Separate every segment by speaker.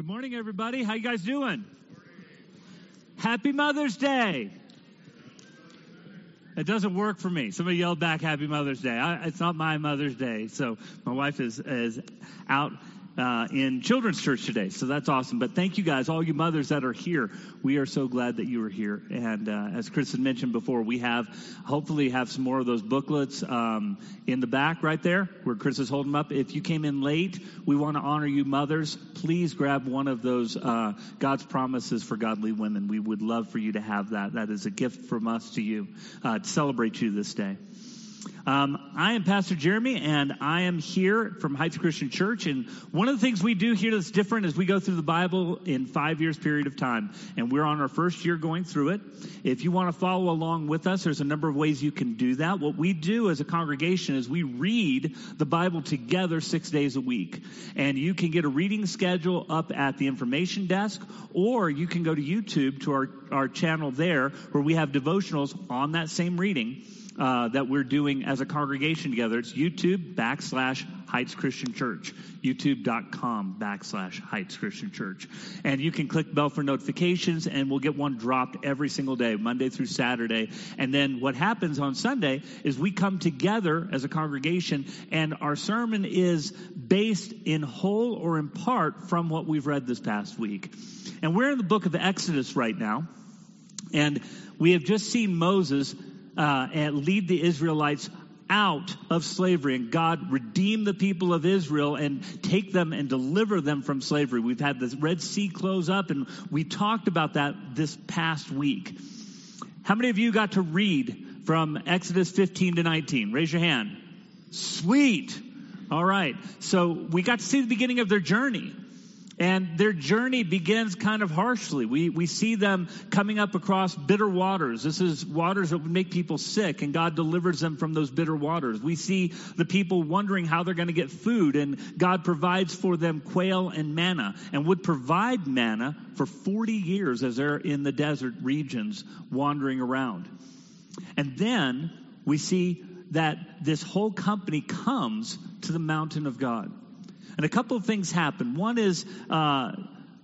Speaker 1: Good morning, everybody. How you guys doing? Happy Mother's Day. It doesn't work for me. Somebody yelled back, "Happy Mother's Day." I, it's not my Mother's Day, so my wife is is out uh, in children's church today. So that's awesome. But thank you guys, all you mothers that are here. We are so glad that you are here. And uh, as Chris had mentioned before, we have hopefully have some more of those booklets um, in the back right there where Chris is holding them up. If you came in late, we want to honor you mothers. Please grab one of those uh, God's promises for godly women. We would love for you to have that. That is a gift from us to you uh, to celebrate you this day. Um, I am Pastor Jeremy, and I am here from Heights Christian Church. And one of the things we do here that's different is we go through the Bible in five years period of time, and we're on our first year going through it. If you want to follow along with us, there's a number of ways you can do that. What we do as a congregation is we read the Bible together six days a week, and you can get a reading schedule up at the information desk, or you can go to YouTube to our our channel there where we have devotionals on that same reading uh, that we're doing as a congregation together. It's YouTube backslash Heights Christian Church, youtube.com backslash Heights Christian Church. And you can click bell for notifications and we'll get one dropped every single day, Monday through Saturday. And then what happens on Sunday is we come together as a congregation and our sermon is based in whole or in part from what we've read this past week. And we're in the book of Exodus right now. And we have just seen Moses uh, and lead the Israelites out of slavery and God redeem the people of Israel and take them and deliver them from slavery. We've had the Red Sea close up and we talked about that this past week. How many of you got to read from Exodus 15 to 19? Raise your hand. Sweet. All right. So we got to see the beginning of their journey. And their journey begins kind of harshly. We, we see them coming up across bitter waters. This is waters that would make people sick, and God delivers them from those bitter waters. We see the people wondering how they're going to get food, and God provides for them quail and manna, and would provide manna for 40 years as they're in the desert regions wandering around. And then we see that this whole company comes to the mountain of God. And a couple of things happen. One is uh,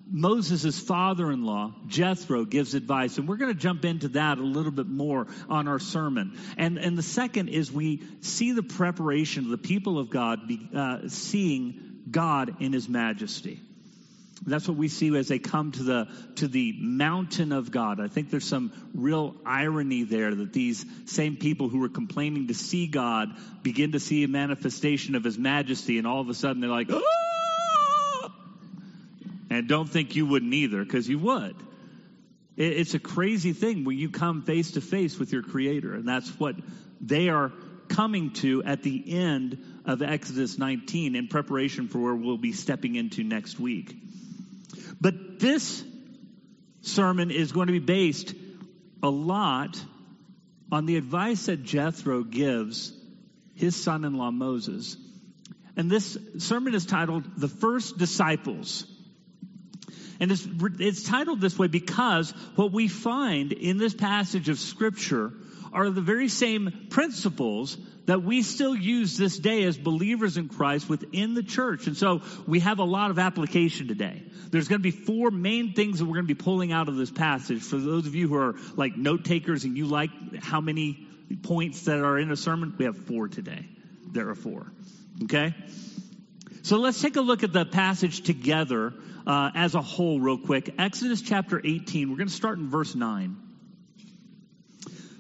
Speaker 1: Moses' father in law, Jethro, gives advice. And we're going to jump into that a little bit more on our sermon. And, and the second is we see the preparation of the people of God be, uh, seeing God in his majesty. That's what we see as they come to the to the mountain of God. I think there's some real irony there that these same people who were complaining to see God begin to see a manifestation of His majesty, and all of a sudden they're like, "Oh!" And don't think you wouldn't either, because you would. It's a crazy thing when you come face to face with your Creator, and that's what they are coming to at the end of Exodus 19 in preparation for where we'll be stepping into next week. But this sermon is going to be based a lot on the advice that Jethro gives his son in law Moses. And this sermon is titled The First Disciples. And it's, it's titled this way because what we find in this passage of Scripture are the very same principles that we still use this day as believers in Christ within the church. And so we have a lot of application today. There's going to be four main things that we're going to be pulling out of this passage. For those of you who are like note takers and you like how many points that are in a sermon, we have four today. There are four. Okay? So let's take a look at the passage together uh, as a whole, real quick. Exodus chapter 18, we're going to start in verse 9.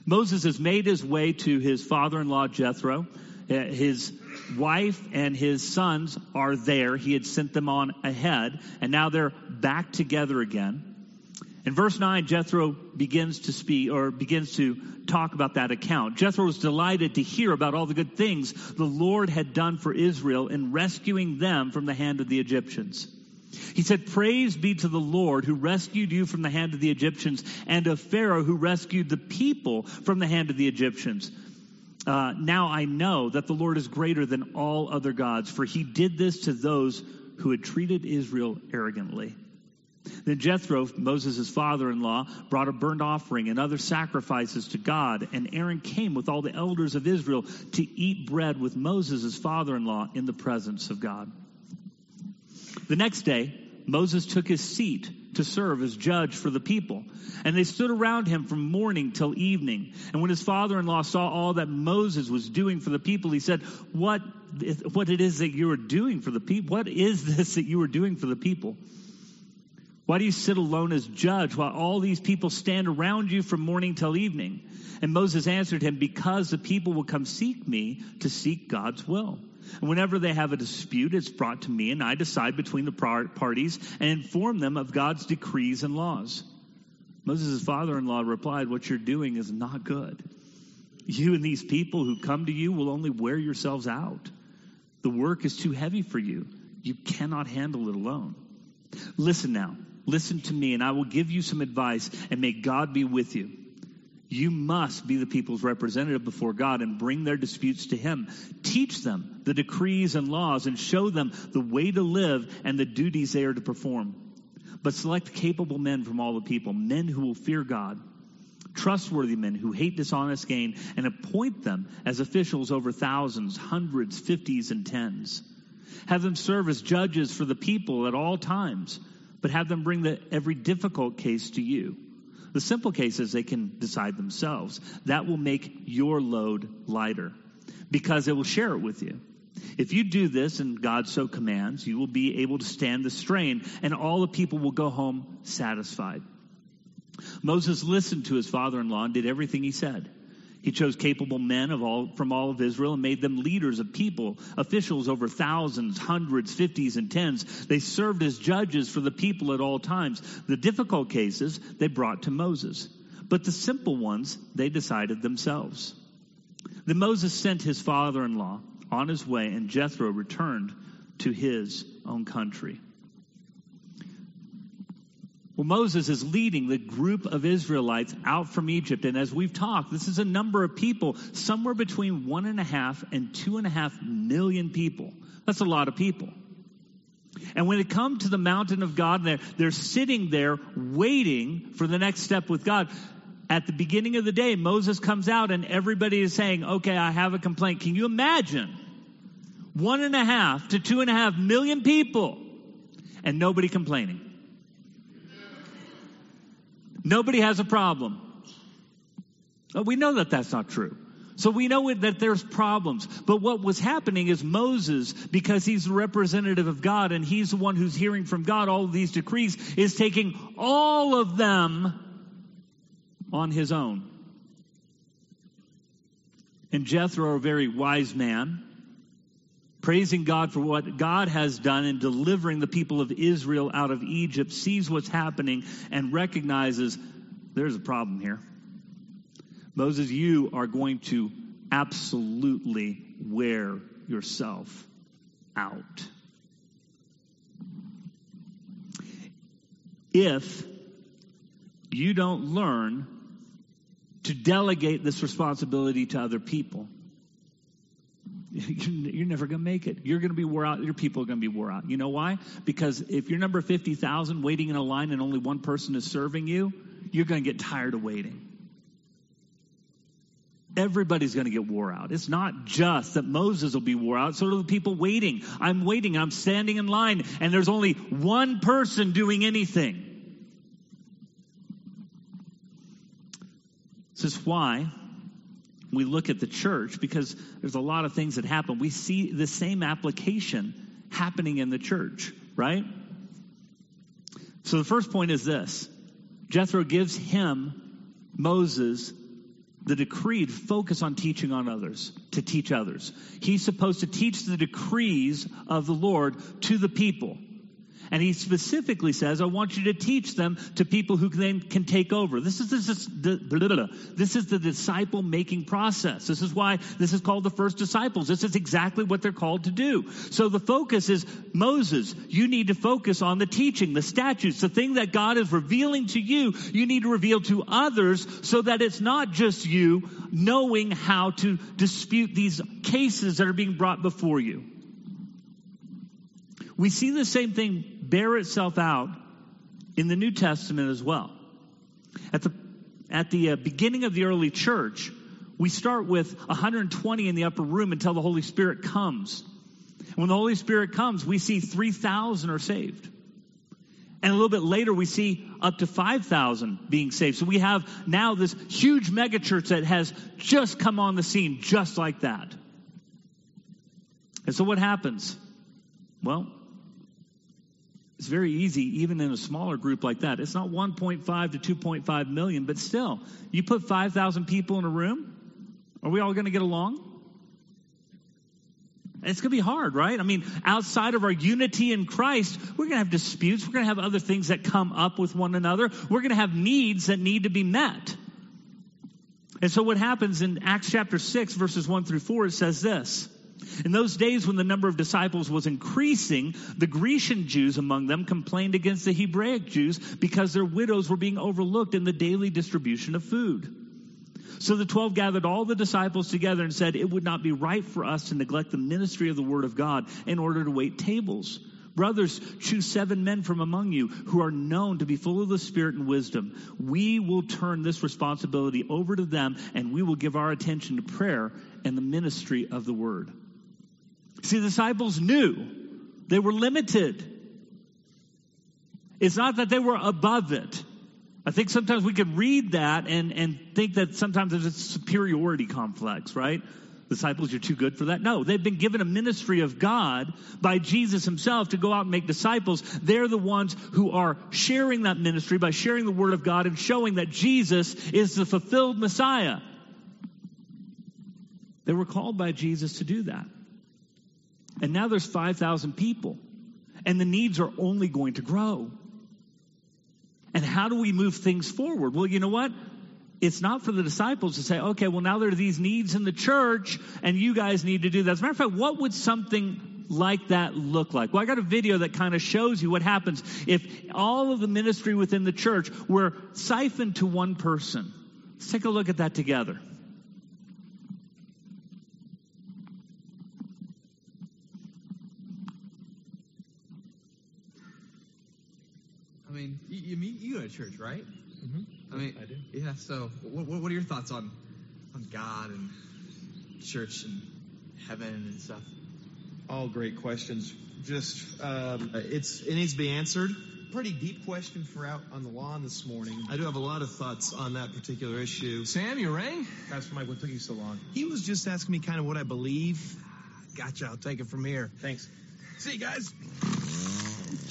Speaker 1: Moses has made his way to his father in law Jethro. Uh, his wife and his sons are there. He had sent them on ahead, and now they're back together again. In verse 9, Jethro begins to speak or begins to talk about that account. Jethro was delighted to hear about all the good things the Lord had done for Israel in rescuing them from the hand of the Egyptians. He said, Praise be to the Lord who rescued you from the hand of the Egyptians and of Pharaoh who rescued the people from the hand of the Egyptians. Uh, now I know that the Lord is greater than all other gods, for he did this to those who had treated Israel arrogantly. Then Jethro, Moses' father in law, brought a burnt offering and other sacrifices to God, and Aaron came with all the elders of Israel to eat bread with Moses' father in law in the presence of God. The next day, Moses took his seat to serve as judge for the people. And they stood around him from morning till evening. And when his father in law saw all that Moses was doing for the people, he said, What, what it is that you are doing for the people? What is this that you are doing for the people? Why do you sit alone as judge while all these people stand around you from morning till evening? And Moses answered him, Because the people will come seek me to seek God's will. And whenever they have a dispute, it's brought to me, and I decide between the parties and inform them of God's decrees and laws. Moses' father in law replied, What you're doing is not good. You and these people who come to you will only wear yourselves out. The work is too heavy for you. You cannot handle it alone. Listen now. Listen to me, and I will give you some advice, and may God be with you. You must be the people's representative before God and bring their disputes to Him. Teach them the decrees and laws and show them the way to live and the duties they are to perform. But select capable men from all the people, men who will fear God, trustworthy men who hate dishonest gain, and appoint them as officials over thousands, hundreds, fifties, and tens. Have them serve as judges for the people at all times, but have them bring the, every difficult case to you. The simple cases they can decide themselves. That will make your load lighter because it will share it with you. If you do this and God so commands, you will be able to stand the strain and all the people will go home satisfied. Moses listened to his father in law and did everything he said. He chose capable men of all, from all of Israel and made them leaders of people, officials over thousands, hundreds, fifties, and tens. They served as judges for the people at all times. The difficult cases they brought to Moses, but the simple ones they decided themselves. Then Moses sent his father in law on his way, and Jethro returned to his own country. Well, Moses is leading the group of Israelites out from Egypt. And as we've talked, this is a number of people, somewhere between one and a half and two and a half million people. That's a lot of people. And when they come to the mountain of God, they're, they're sitting there waiting for the next step with God. At the beginning of the day, Moses comes out and everybody is saying, okay, I have a complaint. Can you imagine? One and a half to two and a half million people and nobody complaining. Nobody has a problem. We know that that's not true. So we know that there's problems. But what was happening is Moses, because he's the representative of God and he's the one who's hearing from God all these decrees, is taking all of them on his own. And Jethro, a very wise man, praising God for what God has done in delivering the people of Israel out of Egypt, sees what's happening and recognizes there's a problem here. Moses, you are going to absolutely wear yourself out. If you don't learn to delegate this responsibility to other people, you're never going to make it. You're going to be wore out. Your people are going to be wore out. You know why? Because if you're number 50,000 waiting in a line and only one person is serving you, you're going to get tired of waiting. Everybody's going to get wore out. It's not just that Moses will be wore out, so are the people waiting. I'm waiting, I'm standing in line, and there's only one person doing anything. This is why we look at the church because there's a lot of things that happen. We see the same application happening in the church, right? So the first point is this Jethro gives him, Moses, the decree to focus on teaching on others, to teach others. He's supposed to teach the decrees of the Lord to the people. And he specifically says, I want you to teach them to people who then can take over. This is, this is, this is the disciple making process. This is why this is called the first disciples. This is exactly what they're called to do. So the focus is Moses, you need to focus on the teaching, the statutes, the thing that God is revealing to you, you need to reveal to others so that it's not just you knowing how to dispute these cases that are being brought before you. We see the same thing bear itself out in the New Testament as well. At the, at the uh, beginning of the early church, we start with 120 in the upper room until the Holy Spirit comes. When the Holy Spirit comes, we see 3,000 are saved. And a little bit later, we see up to 5,000 being saved. So we have now this huge megachurch that has just come on the scene just like that. And so what happens? Well, it's very easy, even in a smaller group like that. It's not 1.5 to 2.5 million, but still, you put 5,000 people in a room, are we all going to get along? It's going to be hard, right? I mean, outside of our unity in Christ, we're going to have disputes. We're going to have other things that come up with one another. We're going to have needs that need to be met. And so what happens in Acts chapter 6, verses 1 through 4, it says this. In those days when the number of disciples was increasing, the Grecian Jews among them complained against the Hebraic Jews because their widows were being overlooked in the daily distribution of food. So the twelve gathered all the disciples together and said, It would not be right for us to neglect the ministry of the word of God in order to wait tables. Brothers, choose seven men from among you who are known to be full of the Spirit and wisdom. We will turn this responsibility over to them and we will give our attention to prayer and the ministry of the word. See, the disciples knew they were limited. It's not that they were above it. I think sometimes we can read that and, and think that sometimes there's a superiority complex, right? Disciples, you're too good for that. No, they've been given a ministry of God by Jesus himself to go out and make disciples. They're the ones who are sharing that ministry by sharing the word of God and showing that Jesus is the fulfilled Messiah. They were called by Jesus to do that. And now there's 5,000 people. And the needs are only going to grow. And how do we move things forward? Well, you know what? It's not for the disciples to say, okay, well, now there are these needs in the church, and you guys need to do that. As a matter of fact, what would something like that look like? Well, I got a video that kind of shows you what happens if all of the ministry within the church were siphoned to one person. Let's take a look at that together.
Speaker 2: mean, you, you mean you go to church, right? Mm-hmm. I mean, I do. Yeah. So, what, what are your thoughts on on God and church and heaven and stuff?
Speaker 3: All great questions. Just um, it's it needs to be answered.
Speaker 4: Pretty deep question for out on the lawn this morning.
Speaker 3: I do have a lot of thoughts on that particular issue.
Speaker 2: Sam, you rang?
Speaker 3: Pastor Mike, what took you so long?
Speaker 4: He was just asking me kind of what I believe. Gotcha. I'll take it from here.
Speaker 3: Thanks.
Speaker 4: See you guys.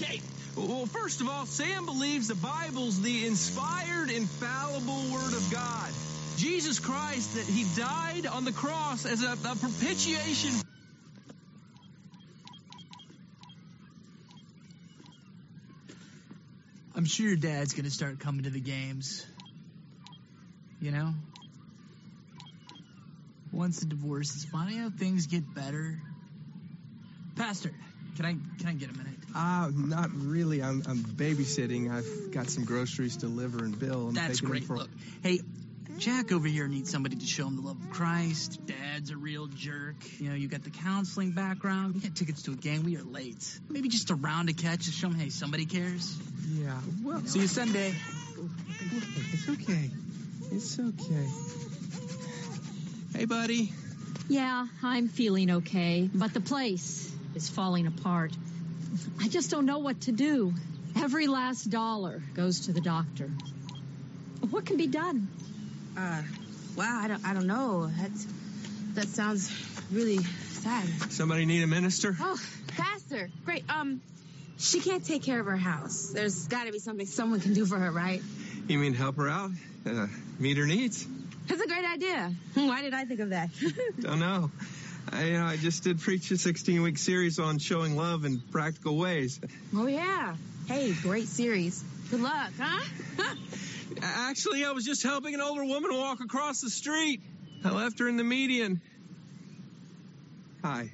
Speaker 2: Okay. Well, first of all, Sam believes the Bible's the inspired, infallible Word of God. Jesus Christ, that He died on the cross as a, a propitiation.
Speaker 5: I'm sure your dad's gonna start coming to the games. You know? Once the divorce is final, things get better. Pastor, can I can I get a minute?
Speaker 6: Ah, uh, not really. I'm, I'm babysitting. I've got some groceries to deliver and bill. I'm
Speaker 5: That's great. For... Look, hey, Jack over here needs somebody to show him the love of Christ. Dad's a real jerk. You know, you got the counseling background. We got tickets to a game. We are late. Maybe just a round to catch to show him, hey, somebody cares.
Speaker 6: Yeah. Well,
Speaker 5: see you Sunday.
Speaker 6: It's okay. It's okay. Hey, buddy.
Speaker 7: Yeah, I'm feeling okay, but the place is falling apart. I just don't know what to do. Every last dollar goes to the doctor. What can be done?
Speaker 8: Uh, wow, I don't, I don't know. That's, that sounds really sad.
Speaker 6: Somebody need a minister?
Speaker 8: Oh, pastor. Great. Um, she can't take care of her house. There's got to be something someone can do for her, right?
Speaker 6: You mean help her out? Uh, meet her needs?
Speaker 8: That's a great idea. Why did I think of that?
Speaker 6: don't know. I, you know, I just did preach a 16 week series on showing love in practical ways.
Speaker 8: Oh, yeah. Hey, great series. Good luck, huh?
Speaker 6: Actually, I was just helping an older woman walk across the street. I left her in the median. Hi.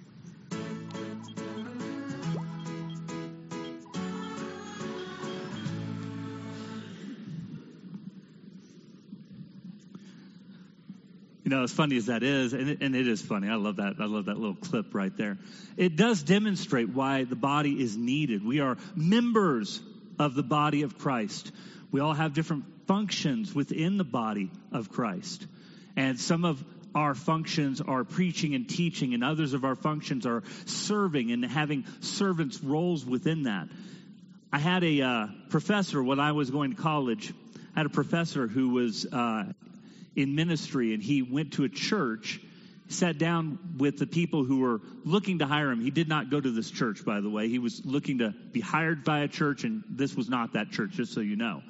Speaker 1: Know, as funny as that is, and it, and it is funny. I love that. I love that little clip right there. It does demonstrate why the body is needed. We are members of the body of Christ. We all have different functions within the body of Christ. And some of our functions are preaching and teaching, and others of our functions are serving and having servants' roles within that. I had a uh, professor when I was going to college. I had a professor who was uh, in ministry, and he went to a church, sat down with the people who were looking to hire him. He did not go to this church, by the way. He was looking to be hired by a church, and this was not that church, just so you know.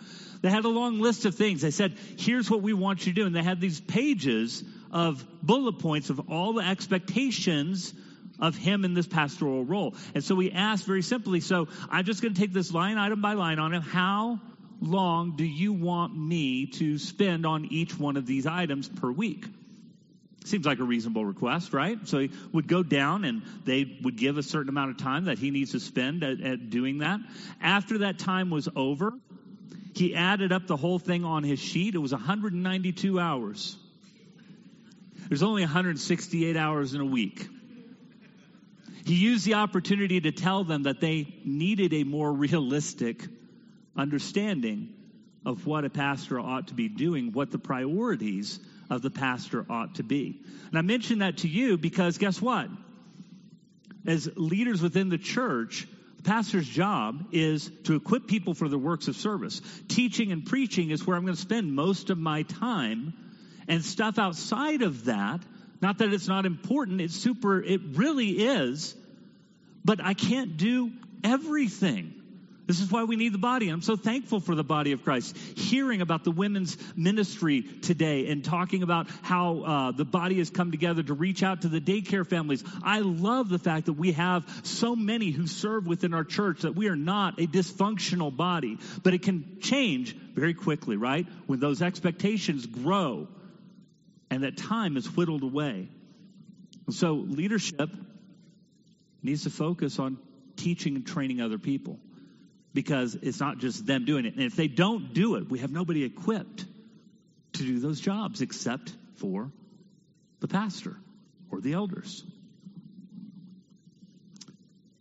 Speaker 1: They had a long list of things. They said, Here's what we want you to do. And they had these pages of bullet points of all the expectations of him in this pastoral role. And so we asked very simply, so I'm just going to take this line item by line on him. How long do you want me to spend on each one of these items per week? Seems like a reasonable request, right? So he would go down and they would give a certain amount of time that he needs to spend at, at doing that. After that time was over, he added up the whole thing on his sheet. It was 192 hours. There's only 168 hours in a week. He used the opportunity to tell them that they needed a more realistic understanding of what a pastor ought to be doing, what the priorities of the pastor ought to be. And I mention that to you because guess what? As leaders within the church, the pastor's job is to equip people for the works of service. Teaching and preaching is where I'm going to spend most of my time. And stuff outside of that, not that it's not important, it's super, it really is. But I can't do everything. This is why we need the body. I'm so thankful for the body of Christ. Hearing about the women's ministry today and talking about how uh, the body has come together to reach out to the daycare families. I love the fact that we have so many who serve within our church that we are not a dysfunctional body. But it can change very quickly, right? When those expectations grow and that time is whittled away. So leadership needs to focus on teaching and training other people because it's not just them doing it. And if they don't do it, we have nobody equipped to do those jobs except for the pastor or the elders.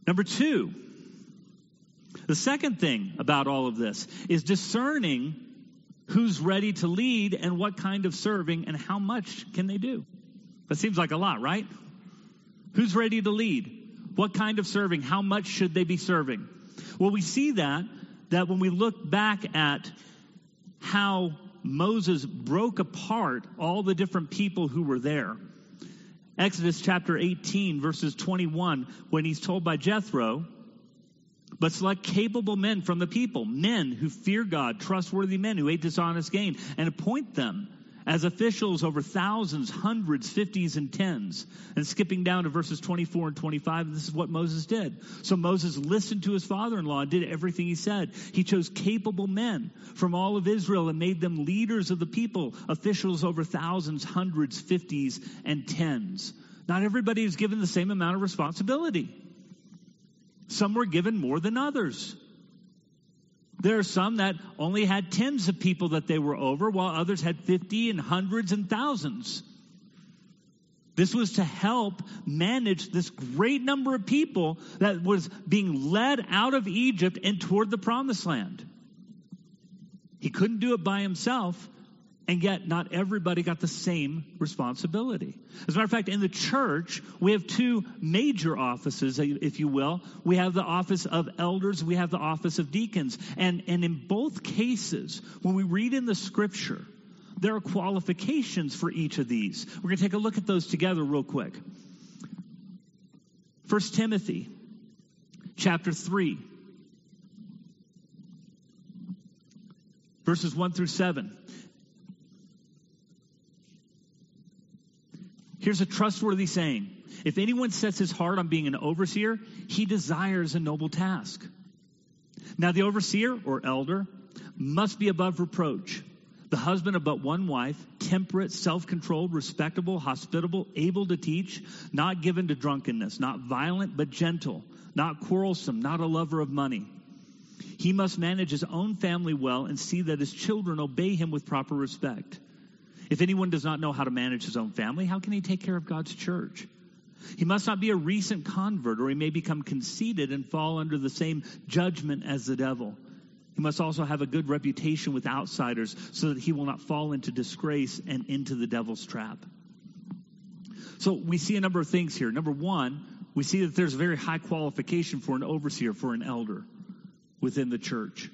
Speaker 1: Number two, the second thing about all of this is discerning who's ready to lead and what kind of serving and how much can they do. That seems like a lot, right? Who's ready to lead? What kind of serving? How much should they be serving? Well, we see that, that when we look back at how Moses broke apart all the different people who were there. Exodus chapter 18, verses 21, when he's told by Jethro, but select capable men from the people, men who fear God, trustworthy men who hate dishonest gain, and appoint them as officials over thousands, hundreds, fifties, and tens. And skipping down to verses 24 and 25, this is what Moses did. So Moses listened to his father in law and did everything he said. He chose capable men from all of Israel and made them leaders of the people, officials over thousands, hundreds, fifties, and tens. Not everybody was given the same amount of responsibility. Some were given more than others. There are some that only had tens of people that they were over, while others had 50 and hundreds and thousands. This was to help manage this great number of people that was being led out of Egypt and toward the promised land. He couldn't do it by himself, and yet not everybody got the same responsibility. As a matter of fact, in the church, we have two major offices, if you will. We have the office of elders, we have the office of deacons. And, and in both cases, when we read in the scripture, there are qualifications for each of these. We're going to take a look at those together real quick. First Timothy chapter 3 verses 1 through 7. Here's a trustworthy saying. If anyone sets his heart on being an overseer, he desires a noble task. Now, the overseer or elder must be above reproach, the husband of but one wife, temperate, self controlled, respectable, hospitable, able to teach, not given to drunkenness, not violent, but gentle, not quarrelsome, not a lover of money. He must manage his own family well and see that his children obey him with proper respect. If anyone does not know how to manage his own family, how can he take care of God's church? He must not be a recent convert, or he may become conceited and fall under the same judgment as the devil. He must also have a good reputation with outsiders so that he will not fall into disgrace and into the devil's trap. So we see a number of things here. Number one, we see that there's a very high qualification for an overseer, for an elder. within the church.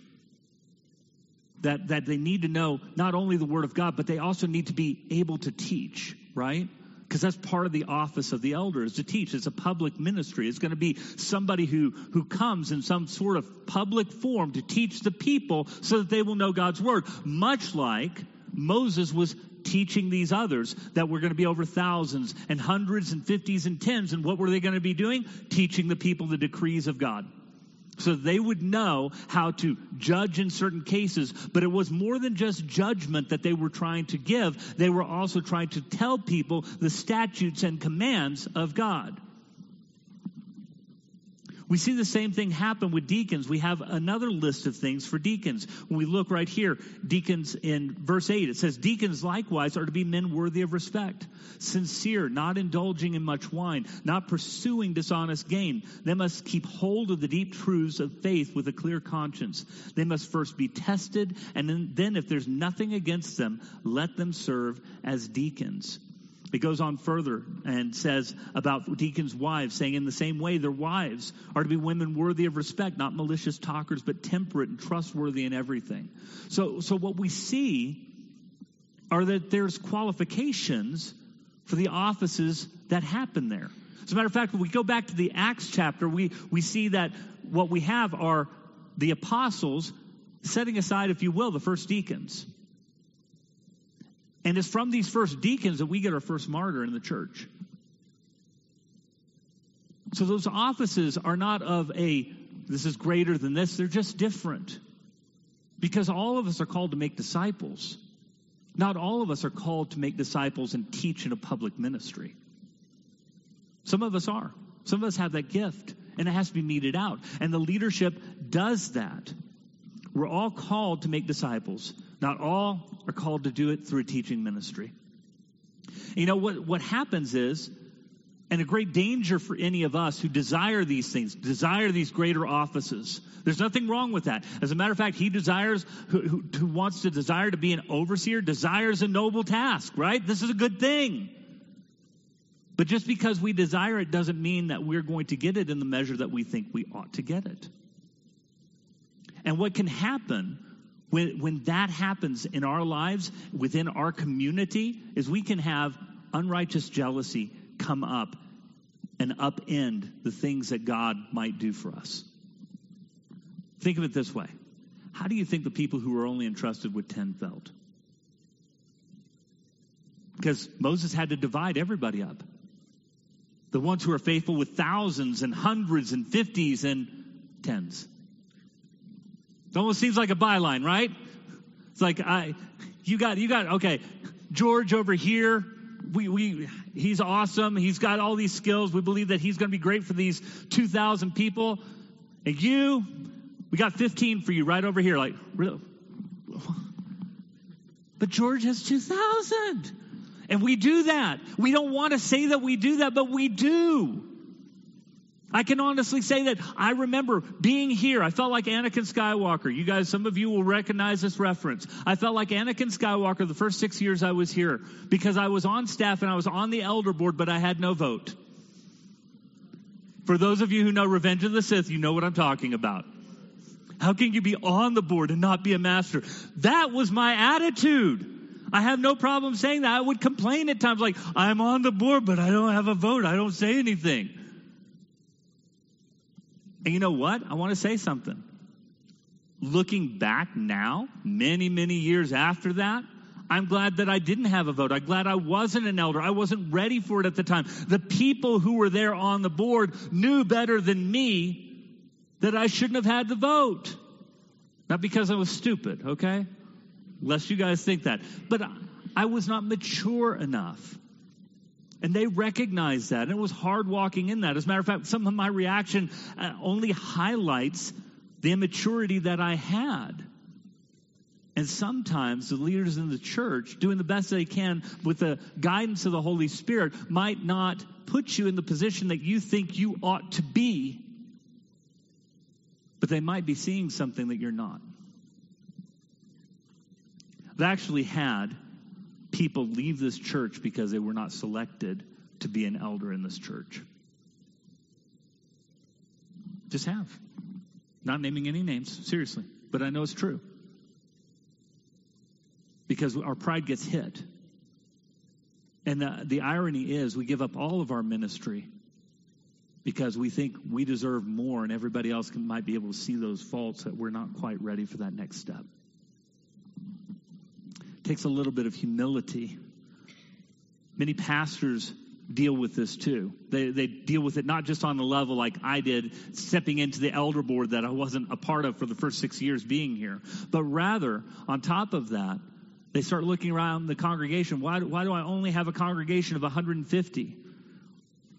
Speaker 1: That, that they need to know not only the Word of God, but they also need to be able to teach, right? Because that's part of the office of the elder is to teach. It's a public ministry. It's going to be somebody who, who comes in some sort of public form to teach the people so that they will know God's Word. Much like Moses was teaching these others that were going to be over thousands and hundreds and fifties and tens. And what were they going to be doing? Teaching the people the decrees of God. So they would know how to judge in certain cases, but it was more than just judgment that they were trying to give. They were also trying to tell people the statutes and commands of God. We see the same thing happen with deacons. We have another list of things for deacons. When we look right here, deacons in verse 8, it says, Deacons likewise are to be men worthy of respect, sincere, not indulging in much wine, not pursuing dishonest gain. They must keep hold of the deep truths of faith with a clear conscience. They must first be tested, and then, then if there's nothing against them, let them serve as deacons. It goes on further and says about deacons' wives, saying, In the same way, their wives are to be women worthy of respect, not malicious talkers, but temperate and trustworthy in everything. So, so what we see are that there's qualifications for the offices that happen there. As a matter of fact, when we go back to the Acts chapter, we, we see that what we have are the apostles setting aside, if you will, the first deacons. And it's from these first deacons that we get our first martyr in the church. So those offices are not of a, this is greater than this, they're just different. Because all of us are called to make disciples. Not all of us are called to make disciples and teach in a public ministry. Some of us are. Some of us have that gift, and it has to be meted out. And the leadership does that. We're all called to make disciples. Not all are called to do it through a teaching ministry. You know, what, what happens is, and a great danger for any of us who desire these things, desire these greater offices. There's nothing wrong with that. As a matter of fact, he desires, who, who, who wants to desire to be an overseer, desires a noble task, right? This is a good thing. But just because we desire it doesn't mean that we're going to get it in the measure that we think we ought to get it. And what can happen when, when that happens in our lives, within our community, is we can have unrighteous jealousy come up and upend the things that God might do for us. Think of it this way How do you think the people who were only entrusted with 10 felt? Because Moses had to divide everybody up. The ones who are faithful with thousands and hundreds and fifties and tens. It almost seems like a byline, right? It's like I, you got, you got, okay, George over here. We, we, he's awesome. He's got all these skills. We believe that he's going to be great for these 2,000 people. And you, we got 15 for you right over here. Like, really? But George has 2,000. And we do that. We don't want to say that we do that, but we do. I can honestly say that I remember being here. I felt like Anakin Skywalker. You guys, some of you will recognize this reference. I felt like Anakin Skywalker the first six years I was here because I was on staff and I was on the elder board, but I had no vote. For those of you who know Revenge of the Sith, you know what I'm talking about. How can you be on the board and not be a master? That was my attitude. I have no problem saying that. I would complain at times like, I'm on the board, but I don't have a vote. I don't say anything. And you know what? I want to say something. Looking back now, many, many years after that, I'm glad that I didn't have a vote. I'm glad I wasn't an elder. I wasn't ready for it at the time. The people who were there on the board knew better than me that I shouldn't have had the vote. Not because I was stupid, okay? Lest you guys think that. But I was not mature enough. And they recognized that. And it was hard walking in that. As a matter of fact, some of my reaction uh, only highlights the immaturity that I had. And sometimes the leaders in the church, doing the best they can with the guidance of the Holy Spirit, might not put you in the position that you think you ought to be, but they might be seeing something that you're not. I've actually had people leave this church because they were not selected to be an elder in this church. Just have. Not naming any names, seriously, but I know it's true. Because our pride gets hit. And the, the irony is, we give up all of our ministry because we think we deserve more and everybody else can, might be able to see those faults that we're not quite ready for that next step. Takes a little bit of humility. Many pastors deal with this too. They, they deal with it not just on the level like I did, stepping into the elder board that I wasn't a part of for the first six years being here, but rather, on top of that, they start looking around the congregation. Why, why do I only have a congregation of 150?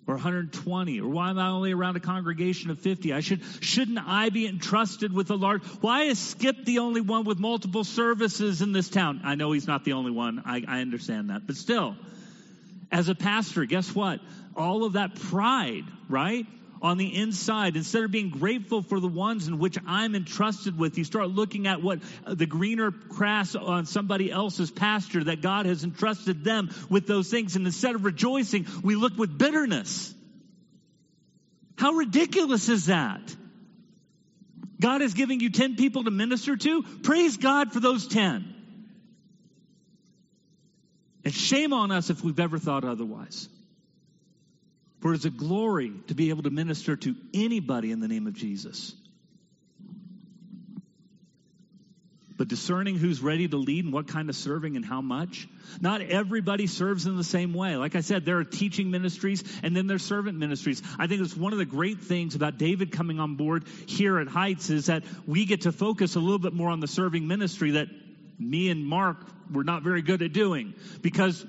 Speaker 1: Or 120 or why am i only around a congregation of 50 i should shouldn't i be entrusted with a large why is skip the only one with multiple services in this town? I know he's not the only one. I, I understand that. But still as a pastor guess what? All of that pride right on the inside, instead of being grateful for the ones in which I'm entrusted with, you start looking at what uh, the greener grass on somebody else's pasture that God has entrusted them with those things. And instead of rejoicing, we look with bitterness. How ridiculous is that? God is giving you 10 people to minister to. Praise God for those 10. And shame on us if we've ever thought otherwise. For it's a glory to be able to minister to anybody in the name of Jesus. But discerning who's ready to lead and what kind of serving and how much. Not everybody serves in the same way. Like I said, there are teaching ministries and then there's servant ministries. I think it's one of the great things about David coming on board here at Heights is that we get to focus a little bit more on the serving ministry that me and Mark were not very good at doing because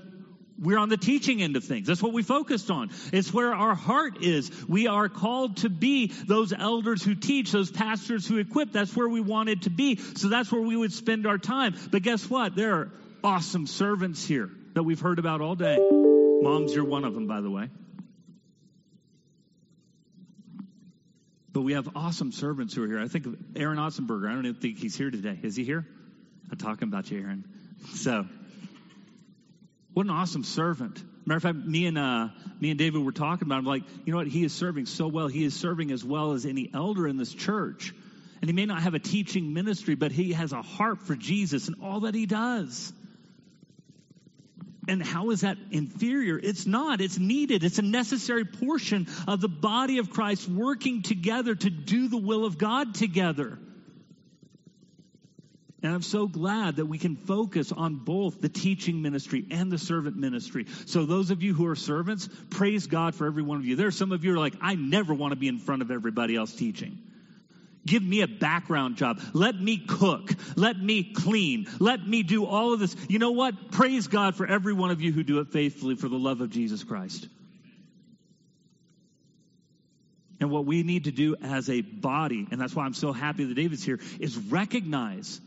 Speaker 1: we're on the teaching end of things. That's what we focused on. It's where our heart is. We are called to be those elders who teach, those pastors who equip. That's where we wanted to be. So that's where we would spend our time. But guess what? There are awesome servants here that we've heard about all day. Moms, you're one of them, by the way. But we have awesome servants who are here. I think Aaron Otzenberger. I don't even think he's here today. Is he here? I'm talking about you, Aaron. So, what an awesome servant. Matter of fact, me and uh, me and David were talking about. Him, like, you know what? He is serving so well. He is serving as well as any elder in this church. And he may not have a teaching ministry, but he has a heart for Jesus and all that he does. And how is that inferior? It's not. It's needed. It's a necessary portion of the body of Christ working together to do the will of God together. And I'm so glad that we can focus on both the teaching ministry and the servant ministry. So those of you who are servants, praise God for every one of you. There are some of you are like, I never want to be in front of everybody else teaching. Give me a background job. Let me cook. Let me clean. Let me do all of this. You know what? Praise God for every one of you who do it faithfully for the love of Jesus Christ. And what we need to do as a body, and that's why I'm so happy that David's here, is recognize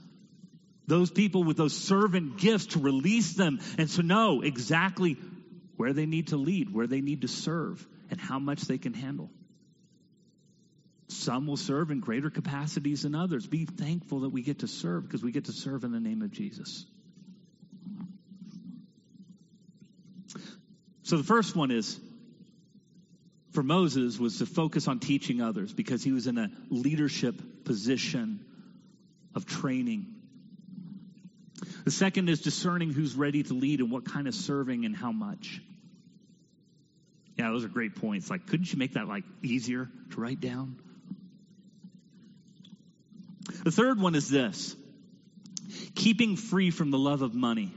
Speaker 1: those people with those servant gifts to release them and to know exactly where they need to lead, where they need to serve, and how much they can handle. Some will serve in greater capacities than others. Be thankful that we get to serve because we get to serve in the name of Jesus. So the first one is for Moses was to focus on teaching others because he was in a leadership position of training the second is discerning who's ready to lead and what kind of serving and how much. Yeah, those are great points. Like, couldn't you make that like easier to write down? The third one is this keeping free from the love of money.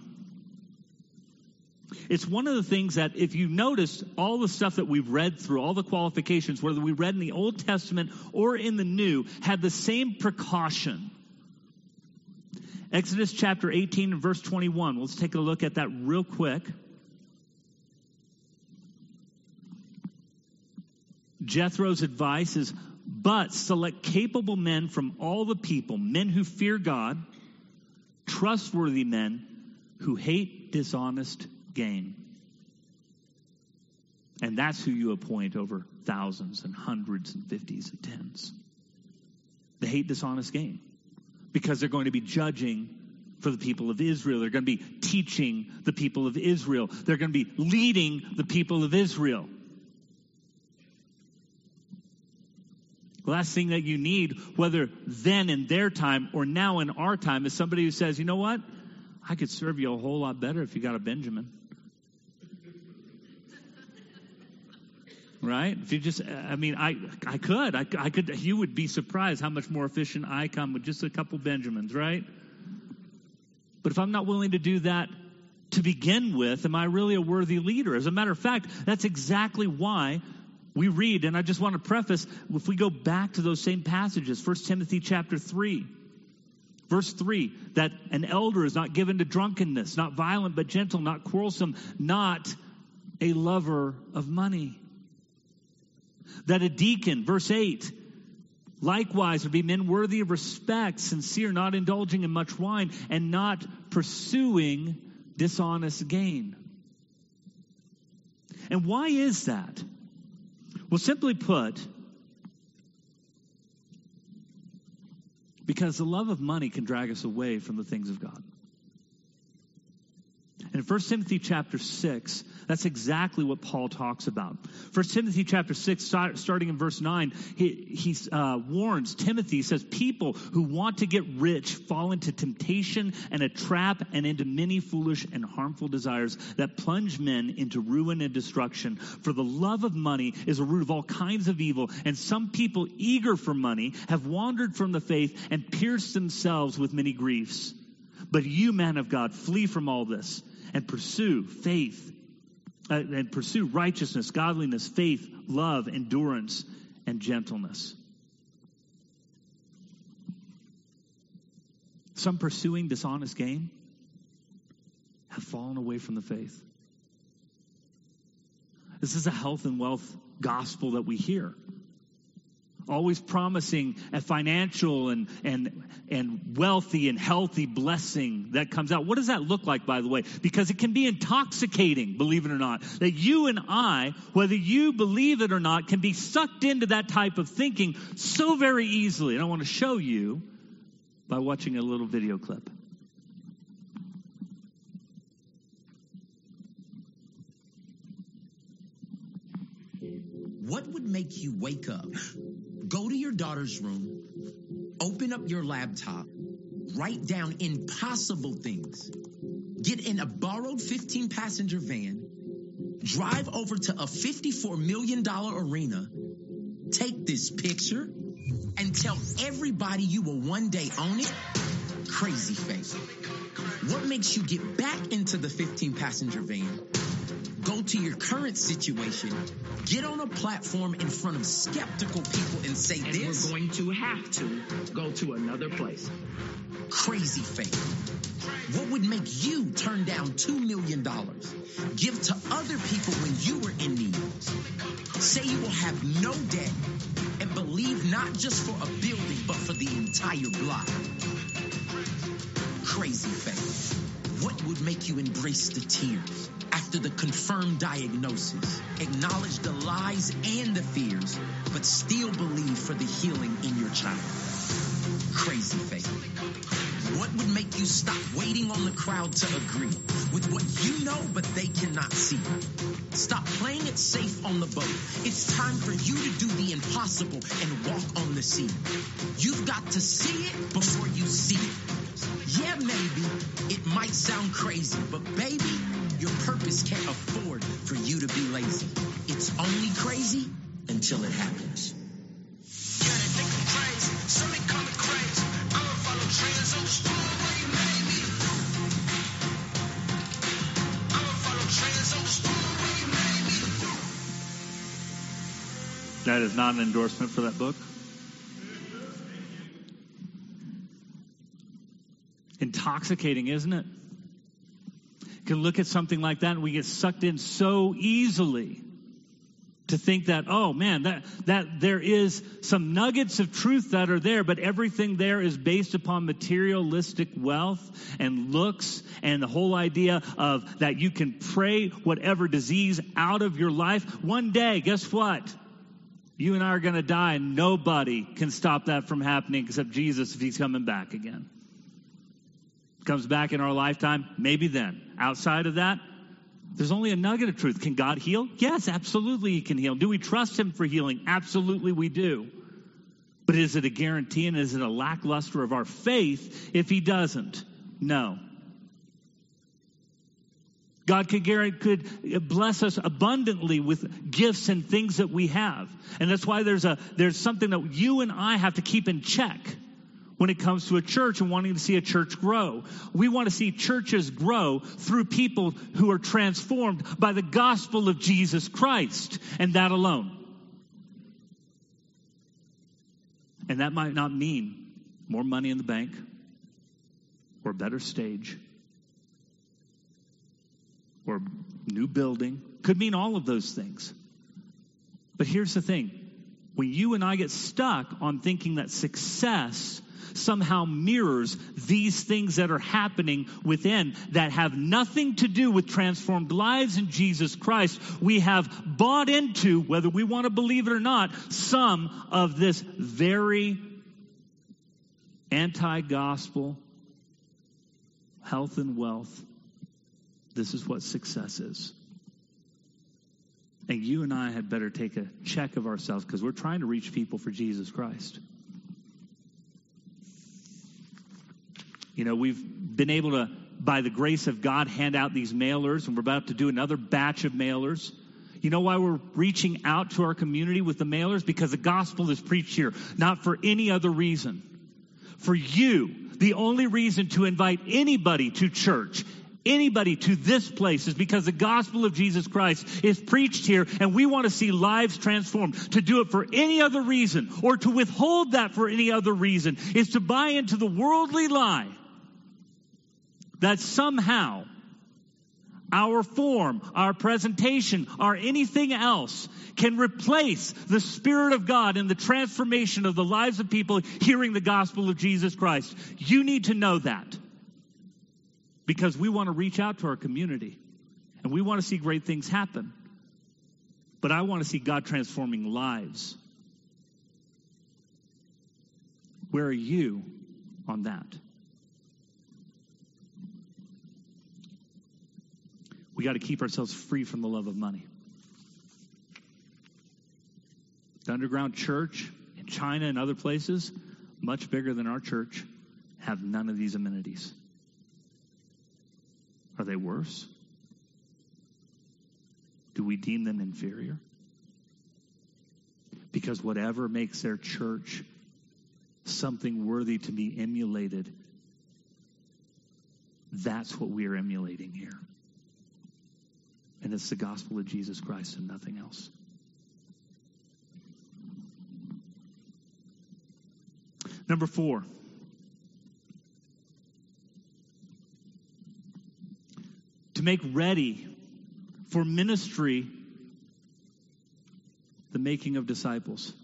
Speaker 1: It's one of the things that, if you notice, all the stuff that we've read through, all the qualifications, whether we read in the Old Testament or in the New, had the same precaution. Exodus chapter 18 and verse 21. Let's take a look at that real quick. Jethro's advice is but select capable men from all the people, men who fear God, trustworthy men who hate dishonest gain. And that's who you appoint over thousands and hundreds and fifties and tens. They hate dishonest gain because they're going to be judging for the people of Israel. They're going to be teaching the people of Israel. They're going to be leading the people of Israel. The last thing that you need, whether then in their time or now in our time, is somebody who says, you know what? I could serve you a whole lot better if you got a Benjamin. Right? If you just, I mean, I, I could, I, I could, you would be surprised how much more efficient I come with just a couple Benjamins, right? But if I'm not willing to do that to begin with, am I really a worthy leader? As a matter of fact, that's exactly why we read, and I just want to preface, if we go back to those same passages, 1 Timothy chapter 3, verse 3, that an elder is not given to drunkenness, not violent but gentle, not quarrelsome, not a lover of money. That a deacon, verse 8, likewise would be men worthy of respect, sincere, not indulging in much wine, and not pursuing dishonest gain. And why is that? Well, simply put, because the love of money can drag us away from the things of God. And in 1 Timothy chapter 6, that's exactly what Paul talks about. 1 Timothy chapter 6, starting in verse 9, he, he uh, warns Timothy, says, People who want to get rich fall into temptation and a trap and into many foolish and harmful desires that plunge men into ruin and destruction. For the love of money is a root of all kinds of evil, and some people eager for money have wandered from the faith and pierced themselves with many griefs. But you, man of God, flee from all this and pursue faith, uh, and pursue righteousness, godliness, faith, love, endurance, and gentleness. Some pursuing dishonest gain have fallen away from the faith. This is a health and wealth gospel that we hear always promising a financial and, and, and wealthy and healthy blessing that comes out. What does that look like, by the way? Because it can be intoxicating, believe it or not. That you and I, whether you believe it or not, can be sucked into that type of thinking so very easily. And I want to show you by watching a little video clip.
Speaker 9: What would make you wake up Go to your daughter's room, open up your laptop, write down impossible things, get in a borrowed 15 passenger van, drive over to a $54 million arena, take this picture, and tell everybody you will one day own it? Crazy faith. What makes you get back into the 15 passenger van? To your current situation, get on a platform in front of skeptical people and say
Speaker 10: and
Speaker 9: this.
Speaker 10: We're going to have to go to another place.
Speaker 9: Crazy faith. What would make you turn down $2 million? Give to other people when you were in need. Say you will have no debt and believe not just for a building, but for the entire block. Crazy faith. What would make you embrace the tears? after the confirmed diagnosis, acknowledge the lies and the fears, but still believe for the healing in your child. Crazy faith. What would make you stop waiting on the crowd to agree with what you know but they cannot see? Stop playing it safe on the boat. It's time for you to do the impossible and walk on the sea. You've got to see it before you see it. Yeah, maybe it might sound crazy, but baby, your purpose can't afford for you to be lazy. It's only crazy until it happens.
Speaker 11: Yeah, they think I'm crazy. Some may call me crazy. I'ma follow trends on the spoon where you made me. I'ma follow trends on the spoon where you made me.
Speaker 1: That is not an endorsement for that book. Intoxicating, isn't it? You can look at something like that and we get sucked in so easily to think that oh man that that there is some nuggets of truth that are there but everything there is based upon materialistic wealth and looks and the whole idea of that you can pray whatever disease out of your life. One day guess what? You and I are going to die. And nobody can stop that from happening except Jesus if he's coming back again comes back in our lifetime, maybe then. Outside of that, there's only a nugget of truth. Can God heal? Yes, absolutely He can heal. Do we trust Him for healing? Absolutely we do. But is it a guarantee and is it a lackluster of our faith if he doesn't? No. God could, could bless us abundantly with gifts and things that we have. And that's why there's a, there's something that you and I have to keep in check when it comes to a church and wanting to see a church grow. We want to see churches grow through people who are transformed by the gospel of Jesus Christ and that alone. And that might not mean more money in the bank or a better stage or new building. Could mean all of those things. But here's the thing. When you and I get stuck on thinking that success somehow mirrors these things that are happening within that have nothing to do with transformed lives in Jesus Christ, we have bought into, whether we want to believe it or not, some of this very anti gospel health and wealth. This is what success is. And you and I had better take a check of ourselves because we're trying to reach people for Jesus Christ. You know, we've been able to, by the grace of God, hand out these mailers, and we're about to do another batch of mailers. You know why we're reaching out to our community with the mailers? Because the gospel is preached here, not for any other reason. For you, the only reason to invite anybody to church, anybody to this place is because the gospel of Jesus Christ is preached here and we want to see lives transformed. To do it for any other reason or to withhold that for any other reason is to buy into the worldly lie that somehow our form, our presentation, or anything else can replace the Spirit of God in the transformation of the lives of people hearing the gospel of Jesus Christ. You need to know that because we want to reach out to our community and we want to see great things happen. But I want to see God transforming lives. Where are you on that? We got to keep ourselves free from the love of money. The underground church in China and other places, much bigger than our church, have none of these amenities. Are they worse? Do we deem them inferior? Because whatever makes their church something worthy to be emulated, that's what we are emulating here. And it's the gospel of Jesus Christ and nothing else. Number four. To make ready for ministry, the making of disciples.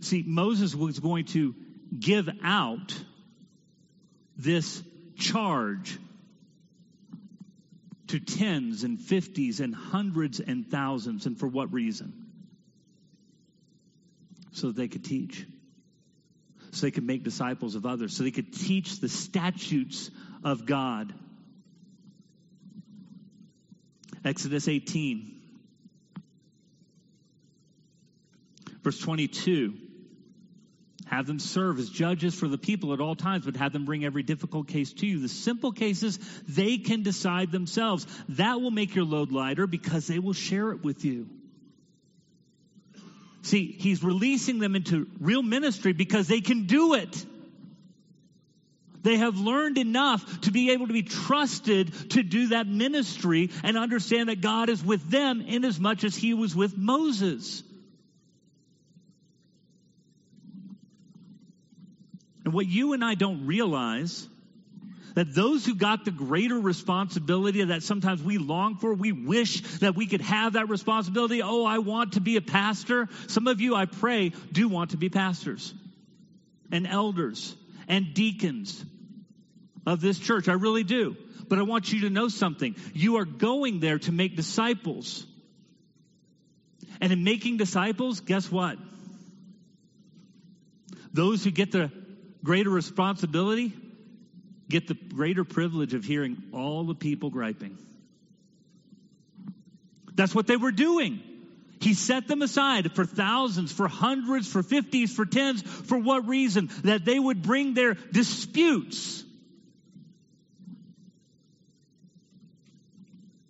Speaker 1: See, Moses was going to give out this charge to tens and fifties and hundreds and thousands. And for what reason? So that they could teach. So they could make disciples of others. So they could teach the statutes of God. Exodus 18, verse 22. Have them serve as judges for the people at all times, but have them bring every difficult case to you. The simple cases, they can decide themselves. That will make your load lighter because they will share it with you. See, he's releasing them into real ministry because they can do it. They have learned enough to be able to be trusted to do that ministry and understand that God is with them in as much as he was with Moses. And what you and I don't realize that those who got the greater responsibility that sometimes we long for, we wish that we could have that responsibility. Oh, I want to be a pastor. Some of you, I pray, do want to be pastors and elders and deacons of this church. I really do. But I want you to know something. You are going there to make disciples. And in making disciples, guess what? Those who get the greater responsibility get the greater privilege of hearing all the people griping. That's what they were doing. He set them aside for thousands, for hundreds, for fifties, for tens. For what reason? That they would bring their disputes.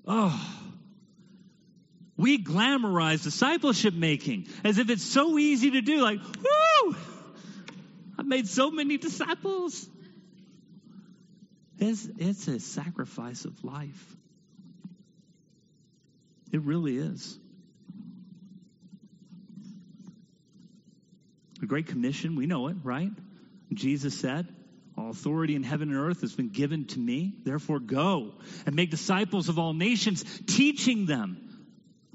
Speaker 1: Oh. We glamorize discipleship making as if it's so easy to do. Like, woo! I've made so many disciples. It's, it's a sacrifice of life. It really is. The Great Commission, we know it, right? Jesus said, All authority in heaven and earth has been given to me. Therefore, go and make disciples of all nations, teaching them,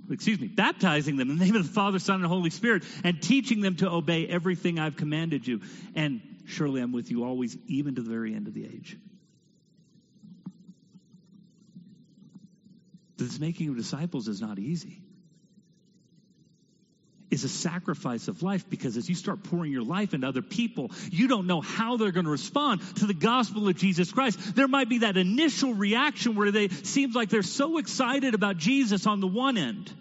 Speaker 1: excuse me, baptizing them in the name of the Father, Son, and Holy Spirit, and teaching them to obey everything I've commanded you. And surely I'm with you always, even to the very end of the age. This making of disciples is not easy. It's a sacrifice of life because as you start pouring your life into other people, you don't know how they're going to respond to the gospel of Jesus Christ. There might be that initial reaction where they seems like they're so excited about Jesus on the one end.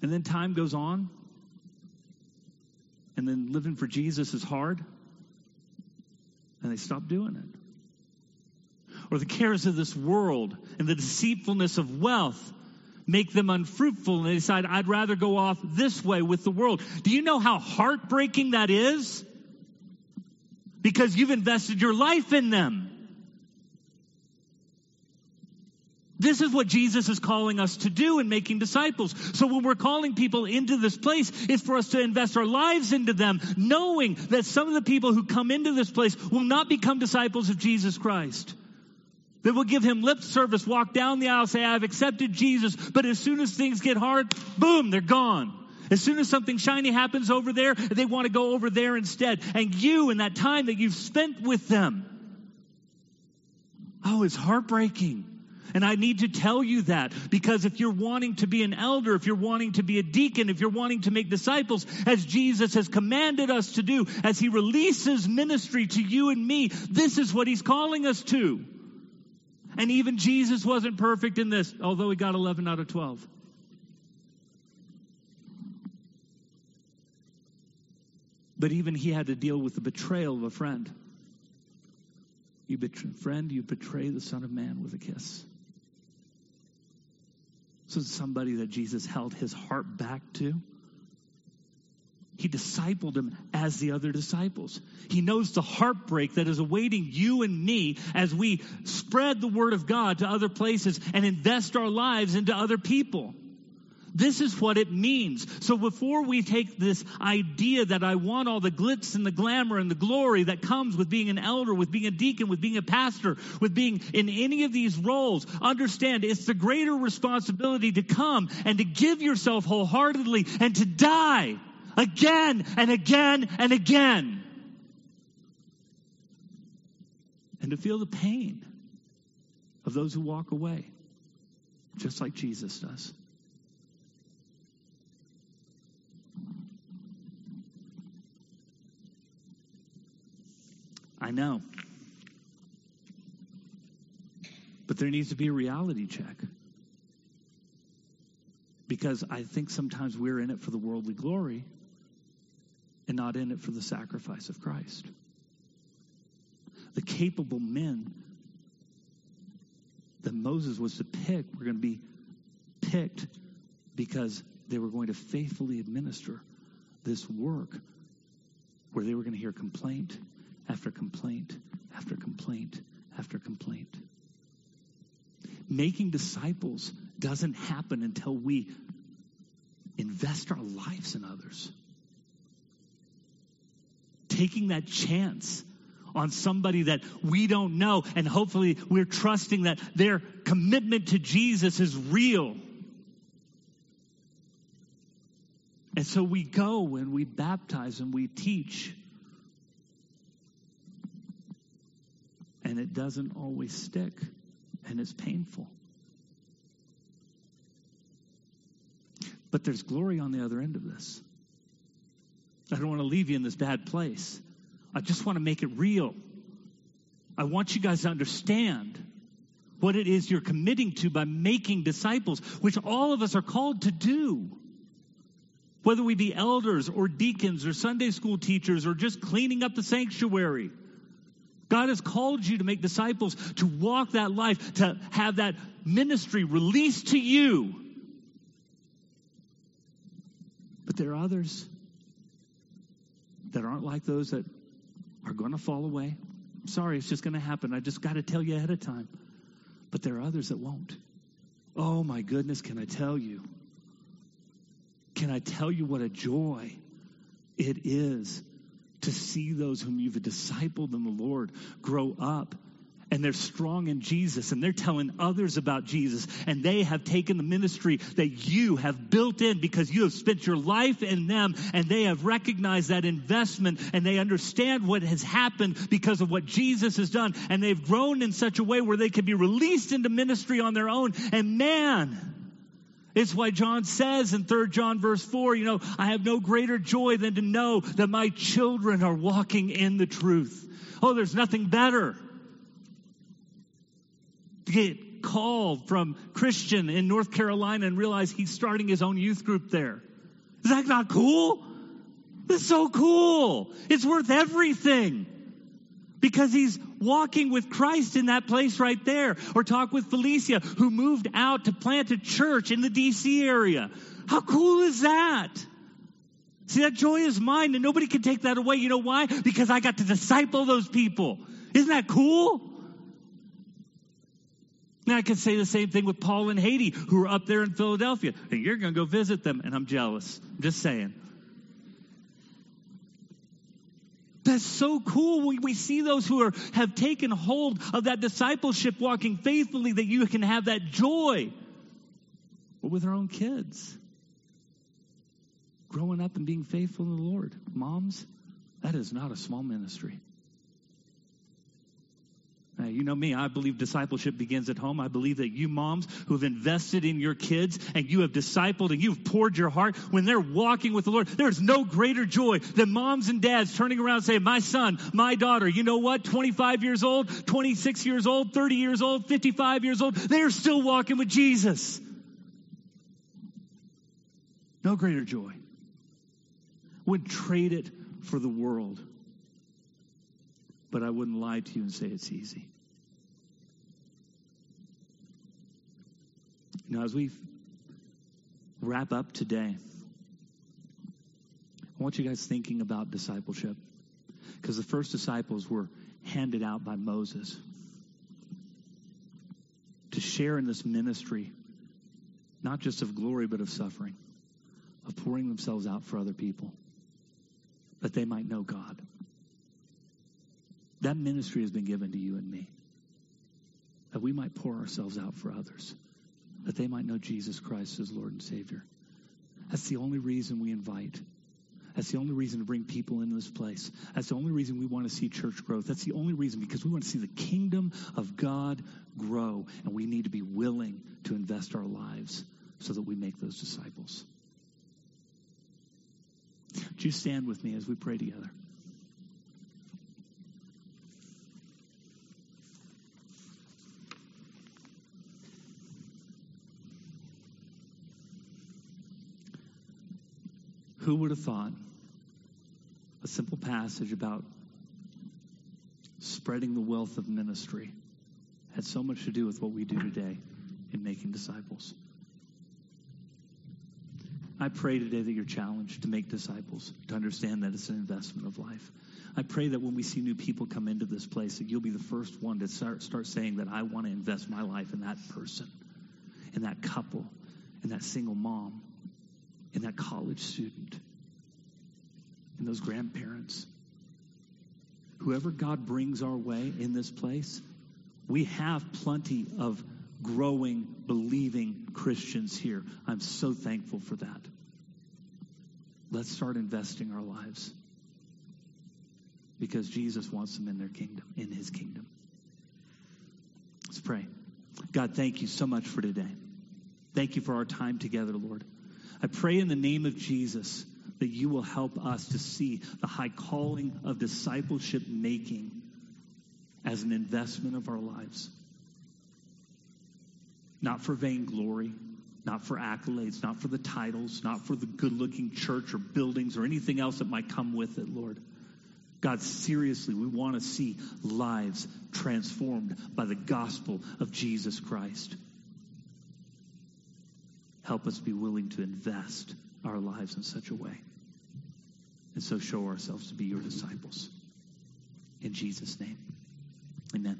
Speaker 1: And then time goes on. And then living for Jesus is hard. And they stop doing it or the cares of this world and the deceitfulness of wealth make them unfruitful and they decide, I'd rather go off this way with the world. Do you know how heartbreaking that is? Because you've invested your life in them. This is what Jesus is calling us to do in making disciples. So when we're calling people into this place, it's for us to invest our lives into them, knowing that some of the people who come into this place will not become disciples of Jesus Christ. They will give him lip service, walk down the aisle, say, I've accepted Jesus. But as soon as things get hard, boom, they're gone. As soon as something shiny happens over there, they want to go over there instead. And you, in that time that you've spent with them, oh, it's heartbreaking. And I need to tell you that because if you're wanting to be an elder, if you're wanting to be a deacon, if you're wanting to make disciples, as Jesus has commanded us to do, as he releases ministry to you and me, this is what he's calling us to. And even Jesus wasn't perfect in this, although he got 11 out of 12. But even he had to deal with the betrayal of a friend. You betray, friend, you betray the Son of Man with a kiss. So somebody that Jesus held his heart back to. He discipled him as the other disciples. He knows the heartbreak that is awaiting you and me as we spread the word of God to other places and invest our lives into other people. This is what it means. So before we take this idea that I want all the glitz and the glamour and the glory that comes with being an elder, with being a deacon, with being a pastor, with being in any of these roles, understand it's the greater responsibility to come and to give yourself wholeheartedly and to die again and again and again. And to feel the pain of those who walk away, just like Jesus does. I know. But there needs to be a reality check. Because I think sometimes we're in it for the worldly glory and not in it for the sacrifice of Christ. The capable men that Moses was to pick were going to be picked because they were going to faithfully administer this work where they were going to hear complaint after complaint after complaint after complaint. Making disciples doesn't happen until we invest our lives in others. Taking that chance on somebody that we don't know, and hopefully we're trusting that their commitment to Jesus is real. And so we go and we baptize and we teach. And it doesn't always stick, and it's painful. But there's glory on the other end of this. I don't want to leave you in this bad place. I just want to make it real. I want you guys to understand what it is you're committing to by making disciples, which all of us are called to do. Whether we be elders or deacons or Sunday school teachers or just cleaning up the sanctuary. God has called you to make disciples, to walk that life, to have that ministry released to you. But there are others that aren't like those that are going to fall away. I'm sorry, it's just going to happen. I just got to tell you ahead of time. But there are others that won't. Oh my goodness, can I tell you? Can I tell you what a joy it is to see those whom you've discipled in the Lord grow up and they're strong in Jesus and they're telling others about Jesus and they have taken the ministry that you have built in because you have spent your life in them and they have recognized that investment and they understand what has happened because of what Jesus has done and they've grown in such a way where they can be released into ministry on their own and man it's why John says in 3 John verse 4, you know, I have no greater joy than to know that my children are walking in the truth. Oh, there's nothing better get called from Christian in North Carolina and realize he's starting his own youth group there. Is that not cool? It's so cool. It's worth everything because he's walking with Christ in that place right there. Or talk with Felicia, who moved out to plant a church in the DC area. How cool is that? See, that joy is mine and nobody can take that away. You know why? Because I got to disciple those people. Isn't that cool? Now I could say the same thing with Paul and Haiti, who are up there in Philadelphia. And you're going to go visit them, and I'm jealous. I'm just saying. That's so cool when we see those who are, have taken hold of that discipleship walking faithfully that you can have that joy. But with our own kids, growing up and being faithful in the Lord. Moms, that is not a small ministry. Now, you know me, I believe discipleship begins at home. I believe that you moms who have invested in your kids and you have discipled and you've poured your heart when they're walking with the Lord, there's no greater joy than moms and dads turning around and saying, My son, my daughter, you know what? 25 years old, 26 years old, 30 years old, 55 years old, they're still walking with Jesus. No greater joy. Would trade it for the world but I wouldn't lie to you and say it's easy. Now, as we wrap up today, I want you guys thinking about discipleship because the first disciples were handed out by Moses to share in this ministry, not just of glory, but of suffering, of pouring themselves out for other people, that they might know God. That ministry has been given to you and me. That we might pour ourselves out for others. That they might know Jesus Christ as Lord and Savior. That's the only reason we invite. That's the only reason to bring people into this place. That's the only reason we want to see church growth. That's the only reason because we want to see the kingdom of God grow. And we need to be willing to invest our lives so that we make those disciples. Would you stand with me as we pray together? Who would have thought a simple passage about spreading the wealth of ministry had so much to do with what we do today in making disciples? I pray today that you're challenged to make disciples, to understand that it's an investment of life. I pray that when we see new people come into this place, that you'll be the first one to start, start saying that I want to invest my life in that person, in that couple, in that single mom, in that college student, and those grandparents. Whoever God brings our way in this place, we have plenty of growing, believing Christians here. I'm so thankful for that. Let's start investing our lives because Jesus wants them in their kingdom, in his kingdom. Let's pray. God, thank you so much for today. Thank you for our time together, Lord. I pray in the name of Jesus that you will help us to see the high calling of discipleship making as an investment of our lives. not for vainglory, not for accolades, not for the titles, not for the good looking church or buildings or anything else that might come with it, Lord. God, seriously, we want to see lives transformed by the gospel of Jesus Christ. Help us be willing to invest our lives in such a way. And so show ourselves to be your disciples. In Jesus' name, amen.